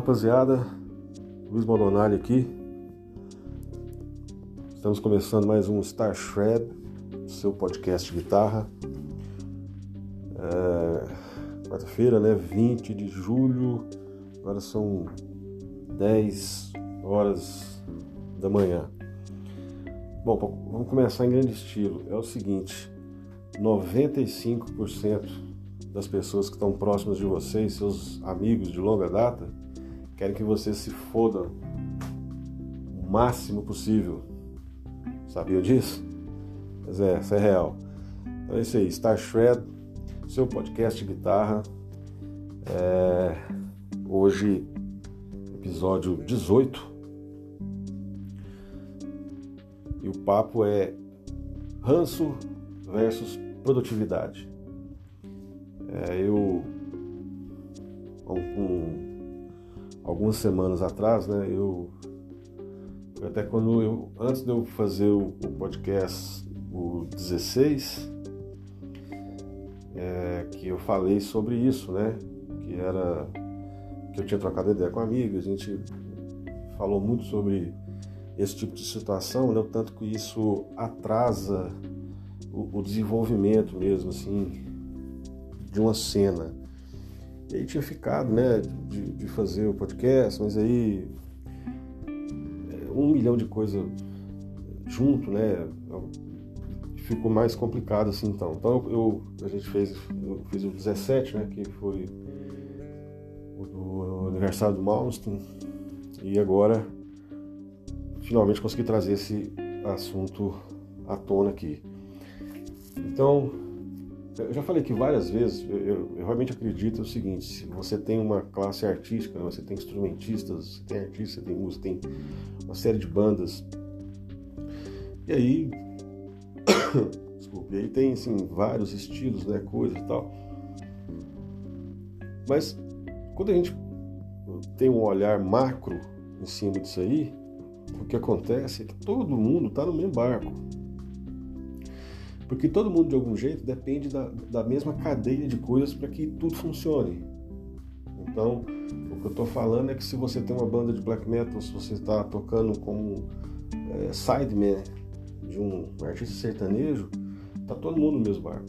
rapaziada, Luiz Baldonali aqui. Estamos começando mais um Star Shred, seu podcast de guitarra. É, Quarta-feira, né? 20 de julho, agora são 10 horas da manhã. Bom, vamos começar em grande estilo. É o seguinte: 95% das pessoas que estão próximas de vocês, seus amigos de longa data, querem que você se foda o máximo possível. Sabia disso? Mas é, isso é real. Então é isso aí, Star Shred, seu podcast de guitarra. É, hoje, episódio 18. E o papo é ranço versus produtividade. É, eu, um, algumas semanas atrás, né, eu até quando eu, antes de eu fazer o, o podcast, o 16, é, que eu falei sobre isso, né, que era que eu tinha trocado ideia com amigos, a gente falou muito sobre esse tipo de situação, né, o tanto que isso atrasa o, o desenvolvimento mesmo, assim, de uma cena. E aí tinha ficado, né, de, de fazer o podcast, mas aí é, um milhão de coisas junto, né, ficou mais complicado assim então. Então eu, a gente fez, eu fiz o 17, né, que foi o do aniversário do Malmsteen, e agora finalmente consegui trazer esse assunto à tona aqui. Então, eu já falei que várias vezes, eu, eu, realmente acredito o seguinte, se você tem uma classe artística, né, você tem instrumentistas, você tem artistas, tem música, tem uma série de bandas, e aí, desculpe, aí tem assim, vários estilos, né, coisas e tal, mas quando a gente tem um olhar macro em cima disso aí, o que acontece é que todo mundo está no mesmo barco. Porque todo mundo, de algum jeito, depende da, da mesma cadeia de coisas para que tudo funcione. Então, o que eu estou falando é que se você tem uma banda de black metal, se você está tocando como é, sideman de um artista sertanejo, tá todo mundo no mesmo barco.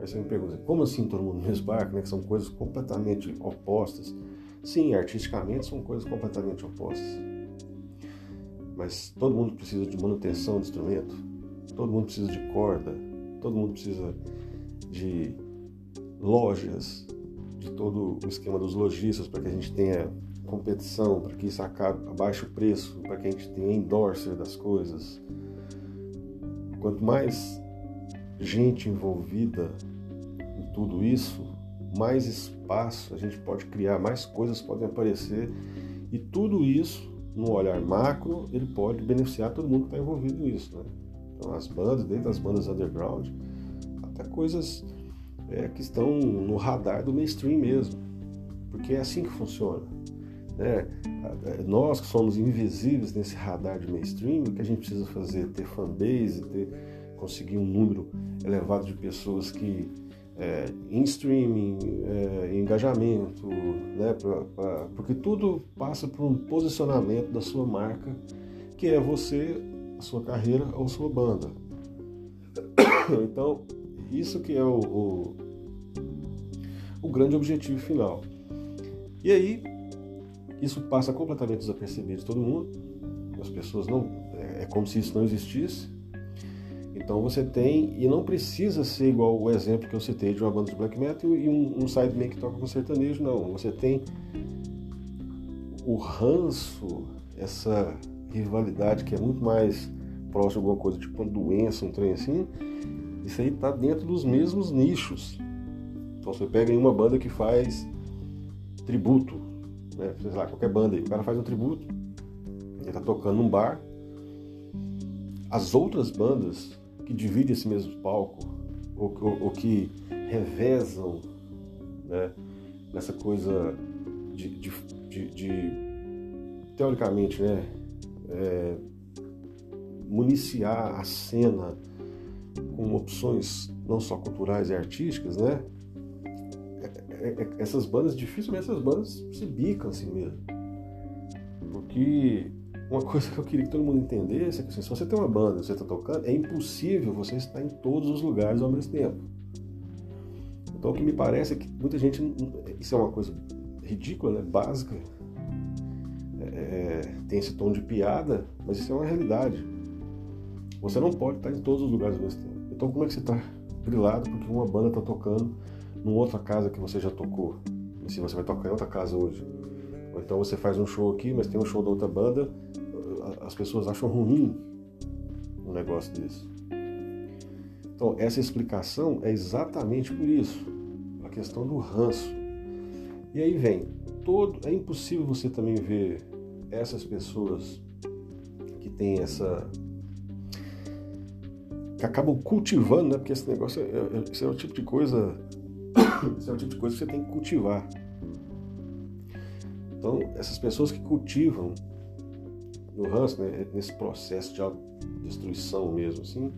Aí você me pergunta, como assim todo mundo no mesmo barco? Né? Que são coisas completamente opostas. Sim, artisticamente são coisas completamente opostas. Mas todo mundo precisa de manutenção de instrumento, todo mundo precisa de corda, todo mundo precisa de lojas, de todo o esquema dos lojistas para que a gente tenha competição, para que isso acabe a baixo preço, para que a gente tenha endorser das coisas. Quanto mais gente envolvida em tudo isso, mais espaço a gente pode criar, mais coisas podem aparecer e tudo isso, no olhar macro, ele pode beneficiar todo mundo que está envolvido nisso. Né? Então, as bandas, desde as bandas underground, até coisas é, que estão no radar do mainstream mesmo, porque é assim que funciona. Né? Nós que somos invisíveis nesse radar de mainstream, o que a gente precisa fazer? Ter fanbase, ter, conseguir um número elevado de pessoas que é, em streaming, é, em engajamento, né? Pra, pra, porque tudo passa por um posicionamento da sua marca, que é você sua carreira ou sua banda. Então, isso que é o, o, o grande objetivo final. E aí, isso passa completamente desapercebido de todo mundo. As pessoas não. É, é como se isso não existisse. Então você tem, e não precisa ser igual o exemplo que eu citei de uma banda de black metal e um, um sideman que toca com sertanejo, não. Você tem o ranço, essa rivalidade que é muito mais próximo de alguma coisa, tipo uma doença, um trem assim, isso aí tá dentro dos mesmos nichos. Então você pega em uma banda que faz tributo, né? Sei lá, qualquer banda aí, o cara faz um tributo, ele tá tocando num bar. As outras bandas que dividem esse mesmo palco, ou, ou, ou que revezam né, nessa coisa de, de, de, de teoricamente, né, é, municiar a cena com opções não só culturais e artísticas, né? É, é, é, essas bandas, dificilmente essas bandas se bicam assim mesmo. Porque uma coisa que eu queria que todo mundo entendesse é que assim, se você tem uma banda, você está tocando, é impossível você estar em todos os lugares ao mesmo tempo. Então o que me parece é que muita gente, isso é uma coisa ridícula, né? básica, é, tem esse tom de piada, mas isso é uma realidade. Você não pode estar em todos os lugares ao mesmo tempo. Então como é que você está grilado porque uma banda está tocando numa outra casa que você já tocou? E se você vai tocar em outra casa hoje? Ou então você faz um show aqui, mas tem um show da outra banda, as pessoas acham ruim um negócio desse. Então, essa explicação é exatamente por isso, a questão do ranço. E aí vem, todo, é impossível você também ver essas pessoas que têm essa que acabam cultivando, né? Porque esse negócio é, é, esse é o tipo de coisa, esse é o tipo de coisa que você tem que cultivar. Então, essas pessoas que cultivam no ranço, né, nesse processo de autodestruição mesmo, assim,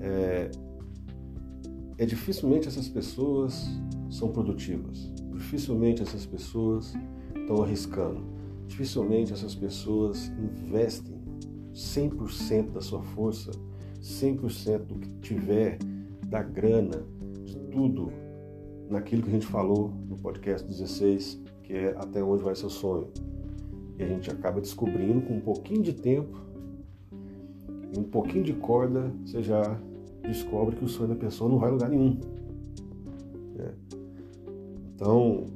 é, é dificilmente essas pessoas são produtivas, dificilmente essas pessoas estão arriscando, dificilmente essas pessoas investem 100% da sua força, 100% do que tiver, da grana, de tudo, naquilo que a gente falou no podcast 16, que é até onde vai seu sonho. E a gente acaba descobrindo com um pouquinho de tempo um pouquinho de corda, você já descobre que o sonho da pessoa não vai a lugar nenhum. É. Então,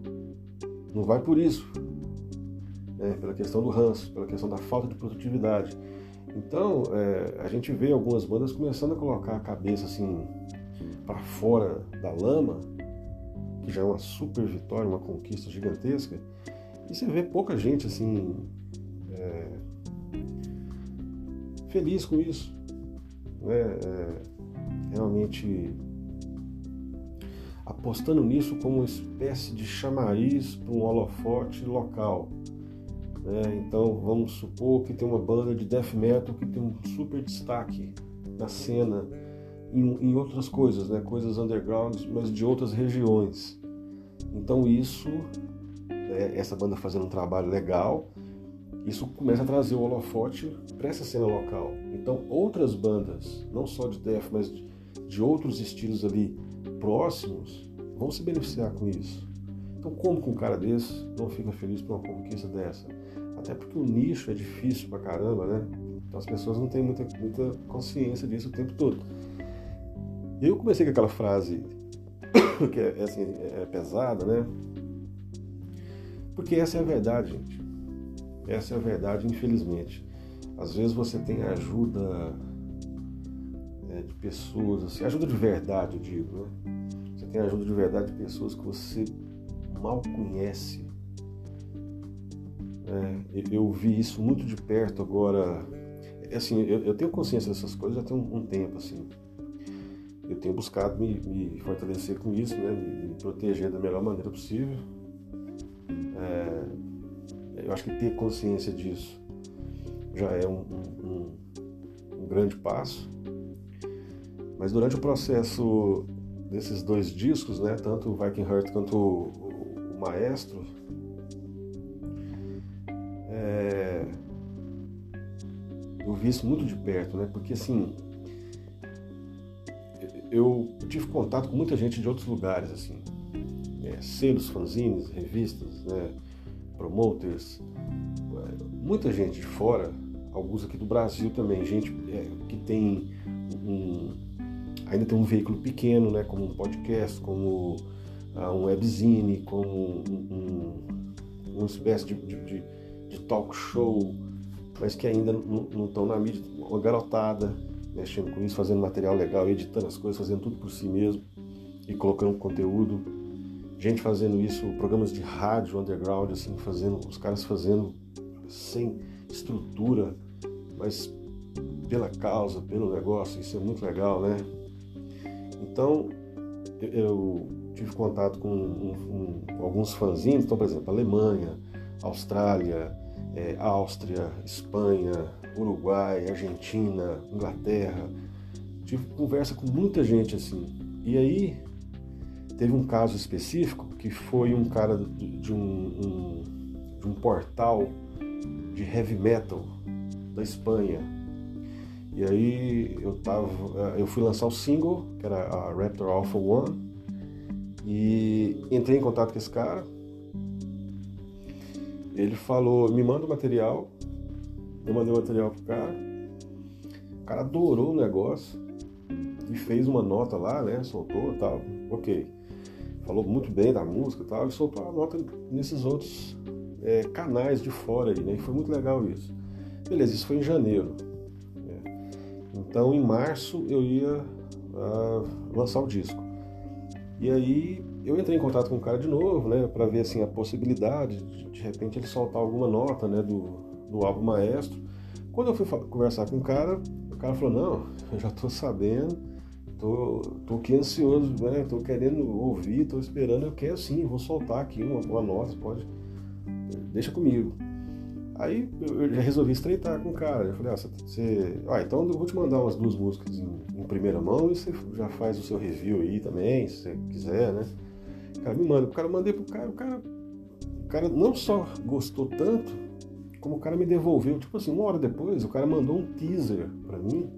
não vai por isso. É, pela questão do ranço, pela questão da falta de produtividade. Então, é, a gente vê algumas bandas começando a colocar a cabeça assim para fora da lama, que já é uma super vitória, uma conquista gigantesca, e você vê pouca gente assim é, feliz com isso, né? É, realmente apostando nisso como uma espécie de chamariz para um holofote local. Né? Então vamos supor que tem uma banda de death metal que tem um super destaque na cena em, em outras coisas, né? coisas underground, mas de outras regiões. Então isso, né? essa banda fazendo um trabalho legal, isso começa a trazer o holofote para essa cena local. Então outras bandas, não só de death, mas de, de outros estilos ali próximos, vão se beneficiar com isso. Então, como com um cara desse não fica feliz por uma conquista dessa? Até porque o nicho é difícil pra caramba, né? Então as pessoas não têm muita, muita consciência disso o tempo todo. E eu comecei com aquela frase que é, é, assim, é pesada, né? Porque essa é a verdade, gente. Essa é a verdade, infelizmente. Às vezes você tem ajuda é, de pessoas, assim, ajuda de verdade, eu digo, né? Você tem ajuda de verdade de pessoas que você mal conhece. É, eu vi isso muito de perto agora. É, assim, eu, eu tenho consciência dessas coisas já tem um, um tempo, assim. Eu tenho buscado me, me fortalecer com isso, né? Me, me, proteger da melhor maneira possível. É, eu acho que ter consciência disso já é um, um, um grande passo. Mas durante o processo desses dois discos, né, tanto o Viking Heart quanto o, maestro, é, eu vi isso muito de perto, né? Porque assim, eu tive contato com muita gente de outros lugares, assim, é, selos, fanzines, revistas, né, promoters, é, muita gente de fora, alguns aqui do Brasil também, gente é, que tem um, ainda tem um veículo pequeno, né, como um podcast, como um webzine, como um, um, uma espécie de, de, de, talk show, mas que ainda não estão na mídia, uma garotada mexendo com isso, fazendo material legal, editando as coisas, fazendo tudo por si mesmo e colocando conteúdo. Gente fazendo isso, programas de rádio underground, assim, fazendo, os caras fazendo sem estrutura, mas pela causa, pelo negócio, isso é muito legal, né? Então, eu tive contato com um, um, alguns fãzinhos, então, por exemplo, Alemanha, Austrália, é, Áustria, Espanha, Uruguai, Argentina, Inglaterra. Tive conversa com muita gente assim. E aí teve um caso específico que foi um cara de, de um, um, de um portal de heavy metal da Espanha. E aí eu tava, eu fui lançar o single, que era a Raptor Alpha One, e entrei em contato com esse cara. Ele falou, me manda o material. Eu mandei o material pro cara. O cara adorou o negócio e fez uma nota lá, né? Soltou tal. Ok. Falou muito bem da música tal, e soltou a nota nesses outros é, canais de fora aí, né? E foi muito legal isso. Beleza, isso foi em janeiro. Então em março eu ia uh, lançar o disco. E aí eu entrei em contato com o cara de novo, né, para ver assim a possibilidade de, de repente ele soltar alguma nota, né, do, do álbum Maestro. Quando eu fui conversar com o cara, o cara falou: "Não, eu já tô sabendo, tô, tô aqui ansioso, né, tô querendo ouvir, tô esperando, eu quero sim, vou soltar aqui uma, uma nota, pode, deixa comigo". Aí eu já resolvi estreitar com o cara. Eu falei, ah, você. Ah, então eu vou te mandar umas duas músicas em, primeira mão e você já faz o seu review aí também, se você quiser, né? O cara me manda. O cara mandei pro cara, o cara. O cara não só gostou tanto, como o cara me devolveu. Tipo assim, uma hora depois, o cara mandou um teaser para mim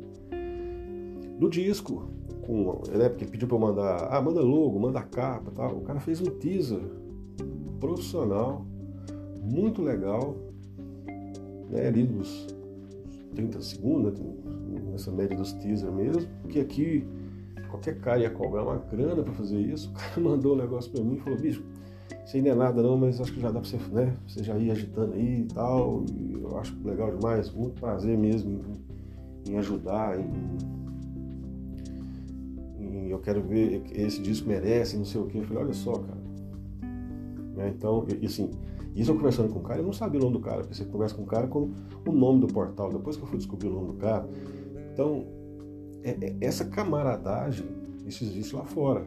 do disco. Com, né, porque ele pediu pra eu mandar. Ah, manda logo, manda capa tal. O cara fez um teaser profissional, muito legal né, ali dos 30 segundos, né, nessa média dos teaser mesmo, que aqui qualquer cara ia cobrar uma grana para fazer isso. O cara mandou um negócio para mim e falou: bicho, isso não é nada não, mas acho que já dá para você, né, você já ir agitando aí e tal. E eu acho legal demais, muito prazer mesmo em, em ajudar, em, eu quero ver, esse disco merece, não sei o que. Eu falei: olha só, cara. Né, então, e, assim isso eu conversando com o cara, eu não sabia o nome do cara, você conversa com o cara com o nome do portal, depois que eu fui descobrir o nome do cara. Então, é, é, essa camaradagem, isso existe lá fora.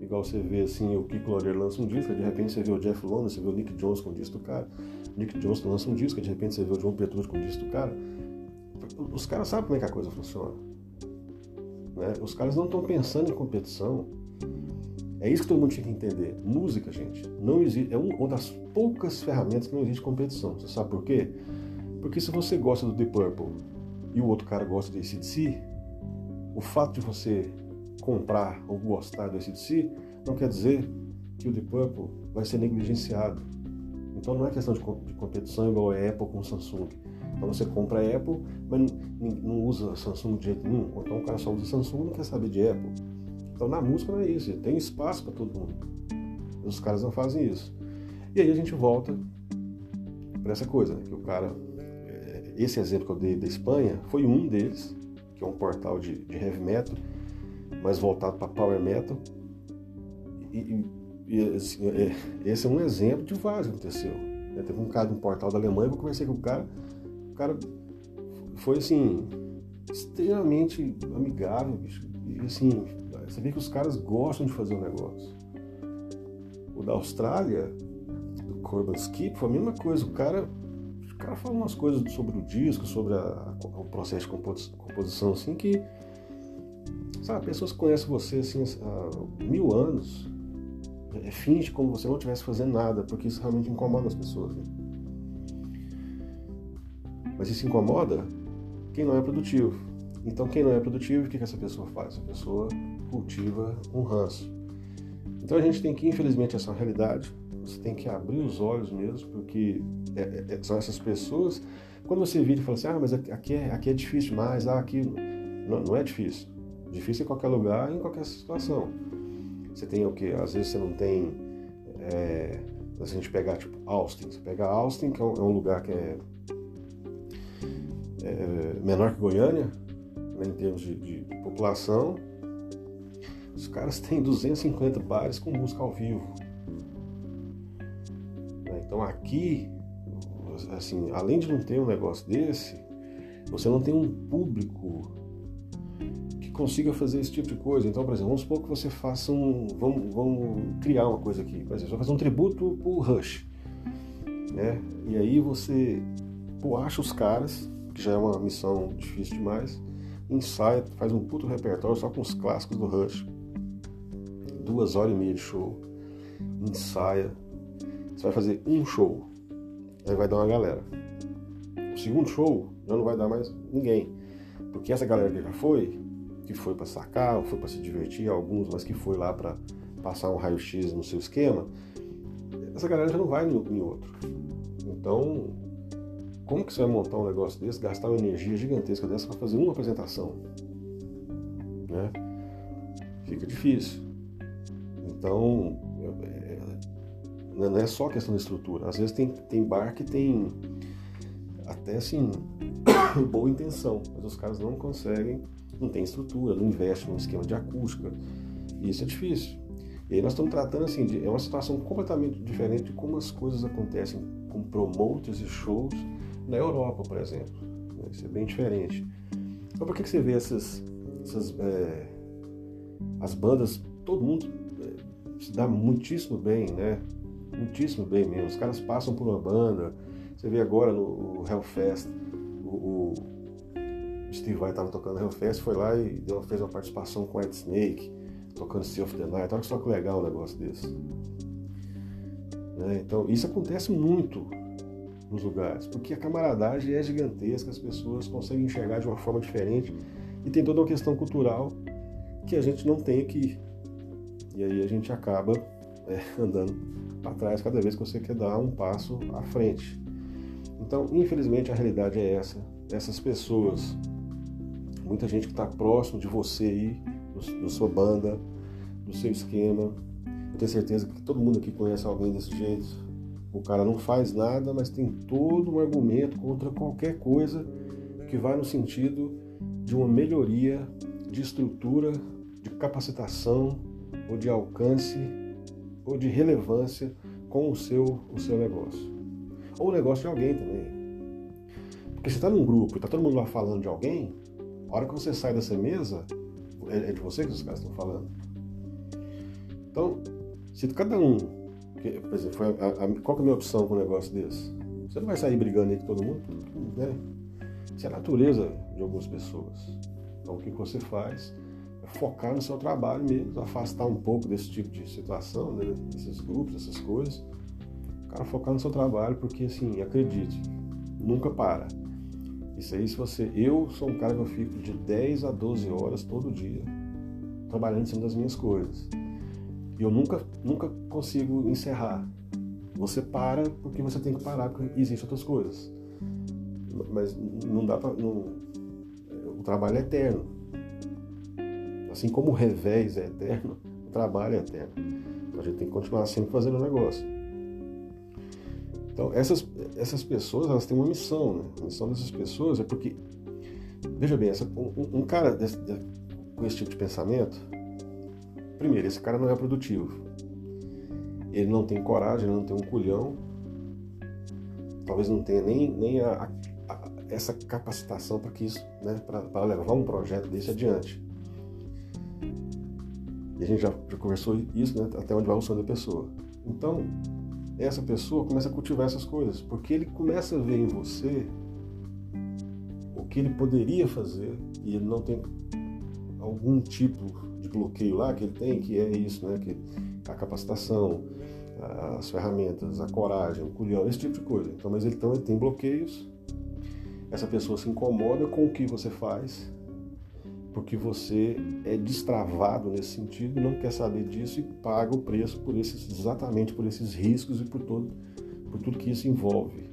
Igual você vê assim, o Kiko Loureiro lança um disco, de repente você vê o Jeff London, você vê o Nick Jones com o disco do cara, Nick Jones lança um disco, de repente você vê o João Petrucci com o disco do cara. Os caras sabem como é que a coisa funciona. Né? Os caras não estão pensando em competição, é isso que todo mundo tinha que entender. Música, gente, não existe. É uma das poucas ferramentas que não existe competição. Você sabe por quê? Porque se você gosta do The Purple e o outro cara gosta do ACDC, o fato de você comprar ou gostar do ACDC não quer dizer que o The Purple vai ser negligenciado. Então não é questão de competição igual a Apple com Samsung. Então você compra a Apple, mas não usa Samsung de jeito nenhum. Então o cara só usa Samsung e não quer saber de Apple. Então na música não é isso, tem espaço para todo mundo. Os caras não fazem isso. E aí a gente volta para essa coisa, né? que o cara, é, esse exemplo que eu dei da Espanha foi um deles, que é um portal de, de heavy metal, mais voltado para power metal. E, e assim, é, esse é um exemplo de vários que aconteceu. Né? Teve um cara de um portal da Alemanha, eu conversei com o cara, o cara foi assim, extremamente amigável, bicho. E assim, você vê que os caras gostam de fazer o um negócio. O da Austrália, do Corbin Skip, foi a mesma coisa. O cara, o cara fala umas coisas sobre o disco, sobre a, a, o processo de composição, assim, que. Sabe, pessoas que conhecem você assim, há mil anos, é, finge como você não estivesse fazendo nada, porque isso realmente incomoda as pessoas. Né? Mas isso incomoda quem não é produtivo. Então, quem não é produtivo, o que, que essa pessoa faz? A pessoa cultiva um ranço. Então, a gente tem que, infelizmente, essa realidade. Você tem que abrir os olhos mesmo, porque é, é, é, são essas pessoas. Quando você vira e fala assim, ah, mas aqui é, aqui é difícil demais, ah, aqui. Não, não é difícil. Difícil em qualquer lugar, em qualquer situação. Você tem o quê? Às vezes você não tem. É, a gente pegar, tipo, Austin. Você pega Austin, que é um, é um lugar que é, é menor que Goiânia, né, em termos de, de, população. Os caras têm 250 bares com música ao vivo. Né, então aqui, assim, além de não ter um negócio desse, você não tem um público que consiga fazer esse tipo de coisa. Então, por exemplo, vamos supor que você faça um. Vamos, vamos criar uma coisa aqui. Por exemplo, você vai fazer um tributo pro Rush. Né? E aí você pô, acha os caras, que já é uma missão difícil demais ensaia, faz um puto repertório só com os clássicos do Rush. Duas horas e meia de show. Ensaia. Você vai fazer um show. aí vai dar uma galera. O segundo show já não vai dar mais ninguém. Porque essa galera que já foi, que foi para sacar, foi para se divertir, alguns, mas que foi lá para passar um raio-x no seu esquema, essa galera já não vai em outro. Então, como que você vai montar um negócio desse, gastar uma energia gigantesca dessa para fazer uma apresentação? Né? Fica difícil. Então, é, não é só questão da estrutura. Às vezes tem, tem bar que tem até assim boa intenção, mas os caras não conseguem, não tem estrutura, não investem num esquema de acústica. E isso é difícil. E aí nós estamos tratando assim, de, é uma situação completamente diferente de como as coisas acontecem com promoters e shows na Europa, por exemplo. Isso é bem diferente. Então por que, que você vê essas, essas é, as bandas, todo mundo se dá muitíssimo bem, né? Muitíssimo bem mesmo. Os caras passam por uma banda. Você vê agora no Hellfest, o, o Steve Vai estava tocando Hellfest, foi lá e deu, fez uma participação com Ed Snake, tocando Sea of the Night. Olha só que legal um negócio desse. Né? Então, isso acontece muito nos lugares, porque a camaradagem é gigantesca, as pessoas conseguem enxergar de uma forma diferente e tem toda uma questão cultural que a gente não tem aqui. E aí a gente acaba é, andando para trás cada vez que você quer dar um passo à frente. Então, infelizmente, a realidade é essa. Essas pessoas, muita gente que está próximo de você aí, da sua banda, do seu esquema. Eu tenho certeza que todo mundo aqui conhece alguém desse jeito. O cara não faz nada, mas tem todo um argumento contra qualquer coisa que vai no sentido de uma melhoria de estrutura, de capacitação ou de alcance ou de relevância com o seu, o seu negócio ou o negócio de alguém também. Porque você está num grupo e está todo mundo lá falando de alguém, a hora que você sai dessa mesa, é, é de você que os caras estão falando. Então, se cada um. Por exemplo, foi a, a, qual é a minha opção com um negócio desse? Você não vai sair brigando aí com todo mundo, né? Isso é a natureza de algumas pessoas. Então, o que você faz focar no seu trabalho mesmo, afastar um pouco desse tipo de situação, né? desses grupos, essas coisas, Cara, focar no seu trabalho, porque assim, acredite, nunca para. Isso aí, se você. Eu sou um cara que eu fico de 10 a 12 horas todo dia trabalhando em cima das minhas coisas. E eu nunca, nunca consigo encerrar. Você para porque você tem que parar, porque existem outras coisas. Mas não dá pra. Não, o trabalho é eterno. Assim como o revés é eterno, o trabalho é eterno. Então a gente tem que continuar sempre fazendo o negócio. Então, essas, essas pessoas, elas têm uma missão, né? A missão dessas pessoas é porque, veja bem, essa, um, um, cara desse, de, com esse tipo de pensamento, primeiro, esse cara não é produtivo. Ele não tem coragem, ele não tem um culhão, talvez não tenha nem, nem a, a, essa capacitação para que isso, né, para levar um projeto desse adiante. A gente já, já conversou isso, né, até onde vai o sonho da pessoa. Então, essa pessoa começa a cultivar essas coisas, porque ele começa a ver em você o que ele poderia fazer e ele não tem algum tipo de bloqueio lá que ele tem, que é isso, né? Que a capacitação, as ferramentas, a coragem, o culhão, esse tipo de coisa. Então, mas ele, então, ele tem bloqueios. Essa pessoa se incomoda com o que você faz porque você é destravado nesse sentido, não quer saber disso e paga o preço por esses, exatamente por esses riscos e por, todo, por tudo que isso envolve.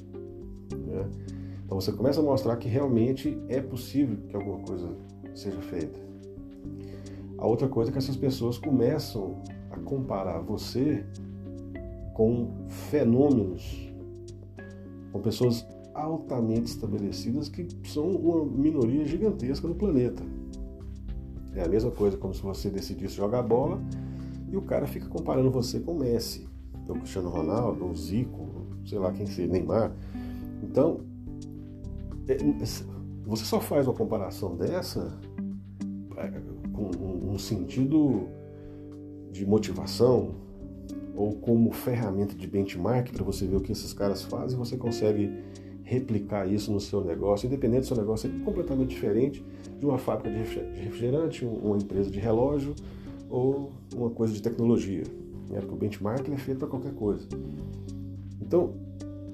Né? Então você começa a mostrar que realmente é possível que alguma coisa seja feita. A outra coisa é que essas pessoas começam a comparar você com fenômenos, com pessoas altamente estabelecidas que são uma minoria gigantesca no planeta. É a mesma coisa como se você decidisse jogar bola e o cara fica comparando você com o Messi, o Cristiano Ronaldo, o Zico, sei lá quem seja, Neymar. Então, é, você só faz uma comparação dessa é, com um sentido de motivação ou como ferramenta de benchmark para você ver o que esses caras fazem, você consegue replicar isso no seu negócio, independente do seu negócio ser completamente diferente de uma fábrica de refrigerante, uma empresa de relógio ou uma coisa de tecnologia. Né? Porque o benchmark é feito para qualquer coisa. Então,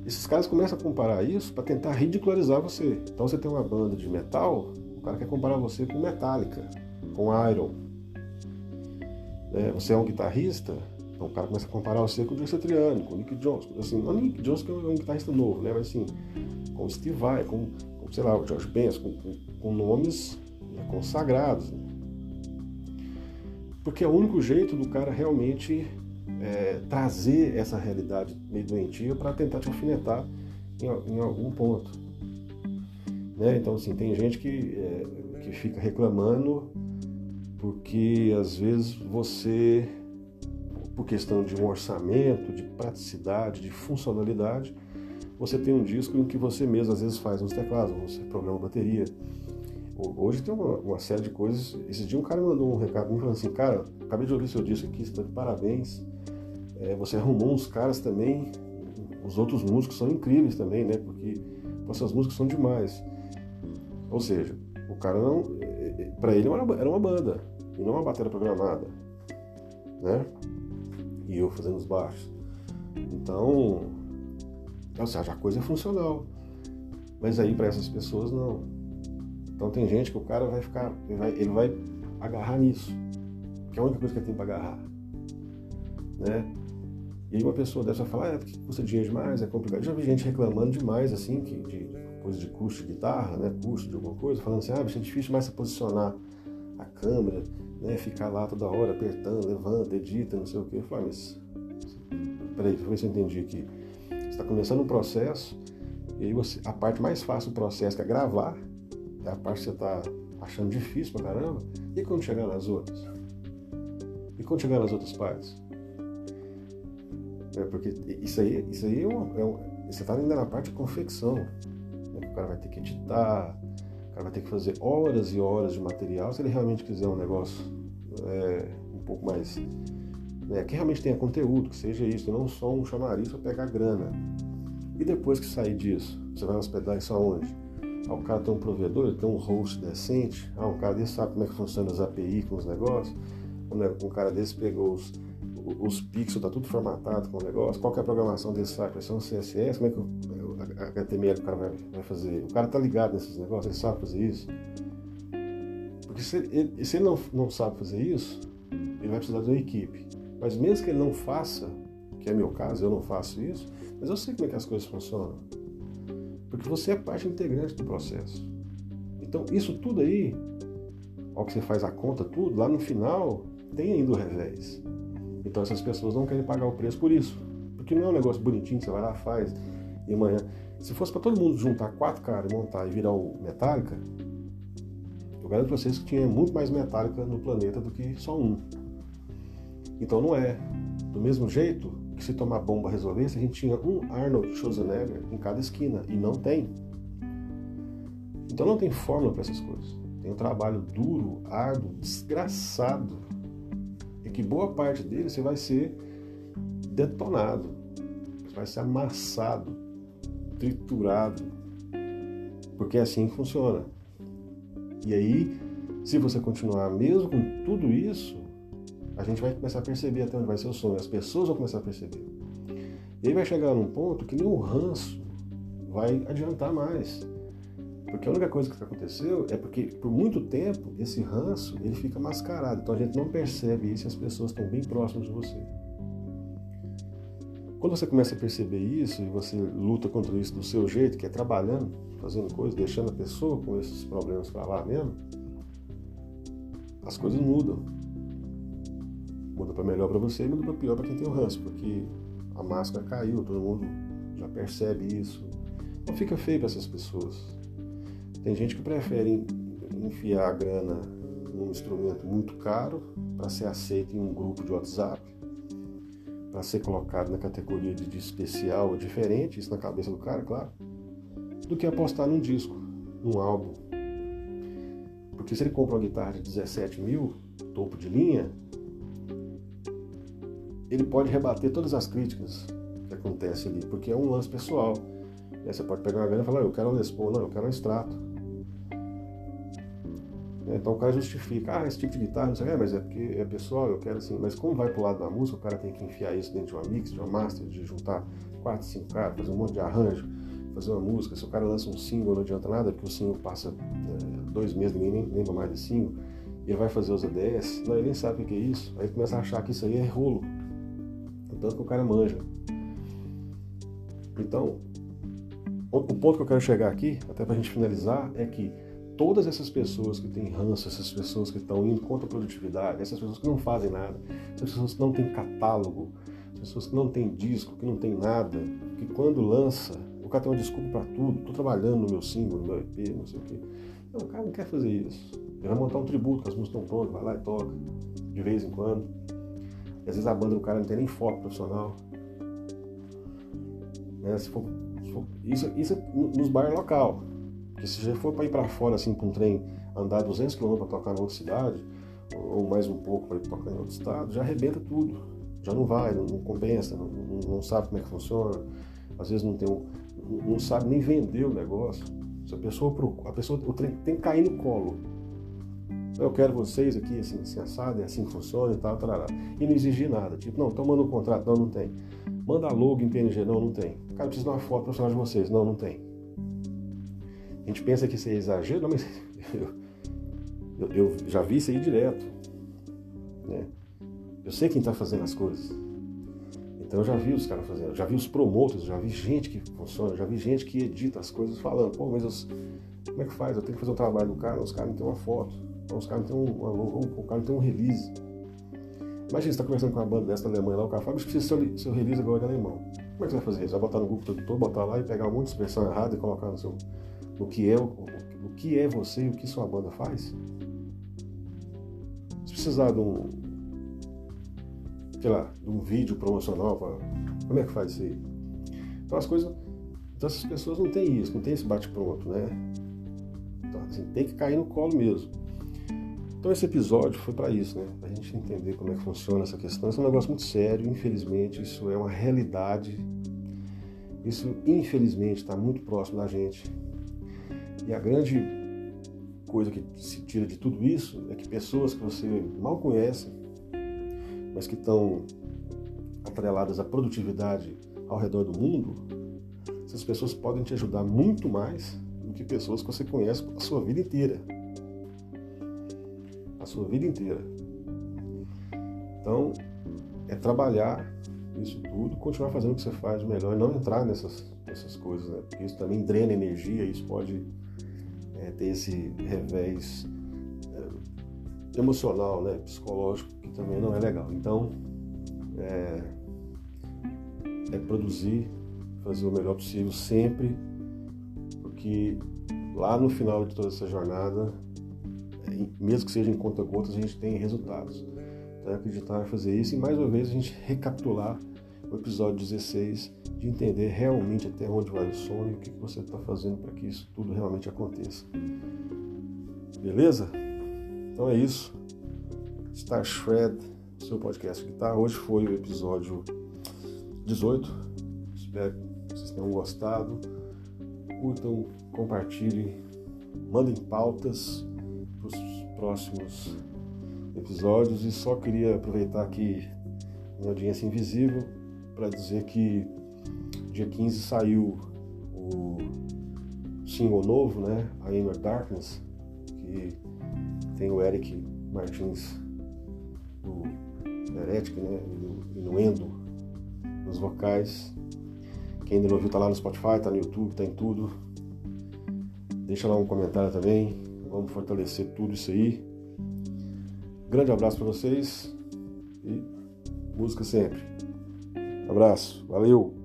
esses caras começam a comparar isso para tentar ridicularizar você. Então você tem uma banda de metal, o cara quer comparar você com Metallica, com Iron. É, você é um guitarrista, então o cara começa a comparar você com o Joe Satriani, com o Nick Jones. Assim, não o Nick Jones que é um guitarrista novo, né? Mas assim, com o Steve Vai, com, com, sei lá, o George Benson, com, com, com nomes né, consagrados. Né? Porque é o único jeito do cara realmente é, trazer essa realidade meio doentia para tentar te alfinetar em, em algum ponto. Né? Então, assim, tem gente que, é, que fica reclamando porque às vezes você, por questão de um orçamento, de praticidade, de funcionalidade, você tem um disco em que você mesmo às vezes faz uns teclados, você programa bateria. Hoje tem uma, uma série de coisas. Esse dia um cara mandou um recado me falando assim, cara, acabei de ouvir seu disco aqui, está de parabéns. É, você arrumou uns caras também, os outros músicos são incríveis também, né? Porque essas músicas são demais. Ou seja, o cara não. É, é, para ele era uma banda, e não uma bateria programada, né? E eu fazendo os baixos. Então, ou seja, a coisa é funcional. Mas aí para essas pessoas não. Então tem gente que o cara vai ficar, ele vai, ele vai agarrar nisso, que é a única coisa que ele tem para agarrar, né? E aí uma pessoa dessa vai falar, ah, é porque custa dinheiro demais, é complicado. Já vi gente reclamando demais, assim, que, de coisa de custo de guitarra, né? Custo de alguma coisa, falando assim, ah, bicho, é difícil mais se posicionar a câmera, né? Ficar lá toda hora apertando, levanta, edita, não sei o quê. Eu falo, mas. Peraí, deixa eu ver se eu entendi aqui. Você está começando um processo, e aí você, a parte mais fácil do processo, que é gravar, é a parte que você está achando difícil pra caramba. E quando chegar nas outras? E quando chegar nas outras partes? É porque isso aí, isso aí é, é um, você está ainda na parte de confecção. Né? O cara vai ter que editar, vai ter que fazer horas e horas de material se ele realmente quiser um negócio é, um pouco mais. Né, que realmente tenha conteúdo, que seja isso, não só um chamariz para pegar grana. E depois que sair disso, você vai hospedar isso aonde? Ah, o cara tem um provedor, ele tem um host decente, ah, um cara desse sabe como é que funciona as API com os negócios, um cara desse pegou os, os pixels, tá tudo formatado com o negócio, qual é a programação desse site, vai ser um CSS, como é que o HTML o cara vai, vai fazer? O cara tá ligado nesses negócios, ele sabe fazer isso? Porque se ele, se ele não, não sabe fazer isso, ele vai precisar de uma equipe. Mas mesmo que ele não faça, que é meu caso, eu não faço isso, mas eu sei como é que as coisas funcionam. Porque você é parte integrante do processo. Então, isso tudo aí, ao que você faz a conta, tudo, lá no final, tem ainda o revés. Então essas pessoas não querem pagar o preço por isso. Porque não é um negócio bonitinho que você vai lá, faz e amanhã. Se fosse para todo mundo juntar quatro caras e montar e virar o Metallica, eu garanto para vocês que tinha muito mais Metallica no planeta do que só um. Então não é. Do mesmo jeito que se tomar bomba resolvesse, a gente tinha um Arnold Schwarzenegger em cada esquina. E não tem. Então não tem fórmula para essas coisas. Tem um trabalho duro, árduo, desgraçado que boa parte dele você vai ser detonado, você vai ser amassado, triturado, porque é assim que funciona. E aí, se você continuar mesmo com tudo isso, a gente vai começar a perceber até onde vai ser o sonho, as pessoas vão começar a perceber. E aí vai chegar num ponto que nem o ranço vai adiantar mais. Porque a única coisa que aconteceu é porque por muito tempo esse ranço ele fica mascarado. Então a gente não percebe isso e as pessoas estão bem próximas de você. Quando você começa a perceber isso e você luta contra isso do seu jeito, que é trabalhando, fazendo coisas, deixando a pessoa com esses problemas para lá mesmo, as coisas mudam. Muda para melhor para você e muda para pior para quem tem o ranço, porque a máscara caiu, todo mundo já percebe isso. Não fica feio para essas pessoas. Tem gente que prefere enfiar a grana num instrumento muito caro para ser aceito em um grupo de WhatsApp, para ser colocado na categoria de, de especial ou diferente, isso na cabeça do cara, claro, do que apostar num disco, num álbum. Porque se ele compra uma guitarra de 17 mil, topo de linha, ele pode rebater todas as críticas que acontecem ali, porque é um lance pessoal. E aí você pode pegar uma grana e falar, eu quero um Les Paul, não, eu quero um extrato. Então o cara justifica, ah, esse tipo de guitarra, não sei o que, mas é porque é pessoal, eu quero assim, mas como vai pro lado da música, o cara tem que enfiar isso dentro de uma mix, de uma master, de juntar quatro, cinco caras, fazer um monte de arranjo, fazer uma música. Se o cara lança um single, não adianta nada, porque o single passa é, dois meses, ninguém nem lembra mais de single, e ele vai fazer os ADS, não, ele nem sabe o que é isso, aí ele começa a achar que isso aí é rolo. Tanto que o cara manja. Então, o ponto que eu quero chegar aqui, até para a gente finalizar, é que todas essas pessoas que têm ranço, essas pessoas que estão indo contra a produtividade, essas pessoas que não fazem nada, essas pessoas que não têm catálogo, pessoas que não têm disco, que não tem nada, que quando lança, o cara tem uma desculpa para tudo, estou trabalhando no meu single, no meu EP, não sei o quê. Não, o cara não quer fazer isso. Ele vai montar um tributo, que as músicas estão prontas, vai lá e toca, de vez em quando. E às vezes a banda do cara não tem nem foto profissional. Né? Se for, se for, isso, isso é nos bairros local. Porque se já for para ir para fora, assim, com um trem, andar 200 km para tocar em outra cidade, ou mais um pouco para ir tocar em outro estado, já arrebenta tudo. Já não vai, não, não compensa, não, não, sabe como é que funciona. Às vezes não, tem um, não sabe nem vender o negócio. Se a pessoa, a pessoa o trem tem que cair no colo. Eu quero vocês aqui, assim, assim assado, é assim que funciona e tal, tarará. E não exigir nada. Tipo, não, estão mandando um contrato, não, não tem. Manda logo em PNG, não, não tem. Cara, precisa de uma foto profissional de vocês, não, não tem. A gente pensa que isso é exagero, não, mas eu, eu, eu já vi isso aí direto. Né? Eu sei quem está fazendo as coisas. Então eu já vi os caras fazendo, já vi os promotores, já vi gente que funciona, já vi gente que edita as coisas falando, pô, mas eu, como é que faz? Eu tenho que fazer o trabalho do cara, os caras não têm uma foto, os caras não têm logo, o cara não tem um release. Imagina, você está conversando com uma banda dessa da Alemanha lá, o cara fala, mas precisa seu, seu release agora de alemão. Como é que você vai fazer isso? Vai botar no Google Tradutor, botar lá e pegar um monte de expressão errada e colocar no seu, no que é o, o que é você e o que sua banda faz? Se precisar de um, sei lá, de um vídeo promocional, pra, como é que faz isso aí? Então as coisas, então essas pessoas não têm isso, não tem esse bate-pronto, né? Então assim, tem que cair no colo mesmo. Então esse episódio foi para isso, né? Para a gente entender como é que funciona essa questão. Isso é um negócio muito sério, infelizmente, isso é uma realidade. Isso, infelizmente, está muito próximo da gente. E a grande coisa que se tira de tudo isso é que pessoas que você mal conhece, mas que estão atreladas à produtividade ao redor do mundo, essas pessoas podem te ajudar muito mais do que pessoas que você conhece a sua vida inteira. A sua vida inteira. Então, é trabalhar isso tudo, continuar fazendo o que você faz melhor e não entrar nessas, nessas coisas, né? Porque isso também drena energia, isso pode é, ter esse revés é, emocional, né, psicológico, que também não é legal. Então, é, é produzir, fazer o melhor possível sempre, porque lá no final de toda essa jornada, mesmo que seja em conta-gotas, a gente tem resultados. Então, é acreditar em fazer isso e mais uma vez a gente recapitular o episódio 16 de entender realmente até onde vai o sonho e o que você está fazendo para que isso tudo realmente aconteça. Beleza? Então é isso. Star Shred, seu podcast guitarra. Hoje foi o episódio 18. Espero que vocês tenham gostado. Curtam, compartilhem, mandem pautas para os próximos episódios. E só queria aproveitar aqui minha audiência invisível para dizer que dia 15 saiu o single novo, né? A Inner Darkness, que tem o Eric Martins do Heretic, né? E no Endo nos vocais. Quem ainda não viu tá lá no Spotify, tá no YouTube, tá em tudo. Deixa lá um comentário também. Vamos fortalecer tudo isso aí. Grande abraço para vocês e música sempre. Abraço, valeu!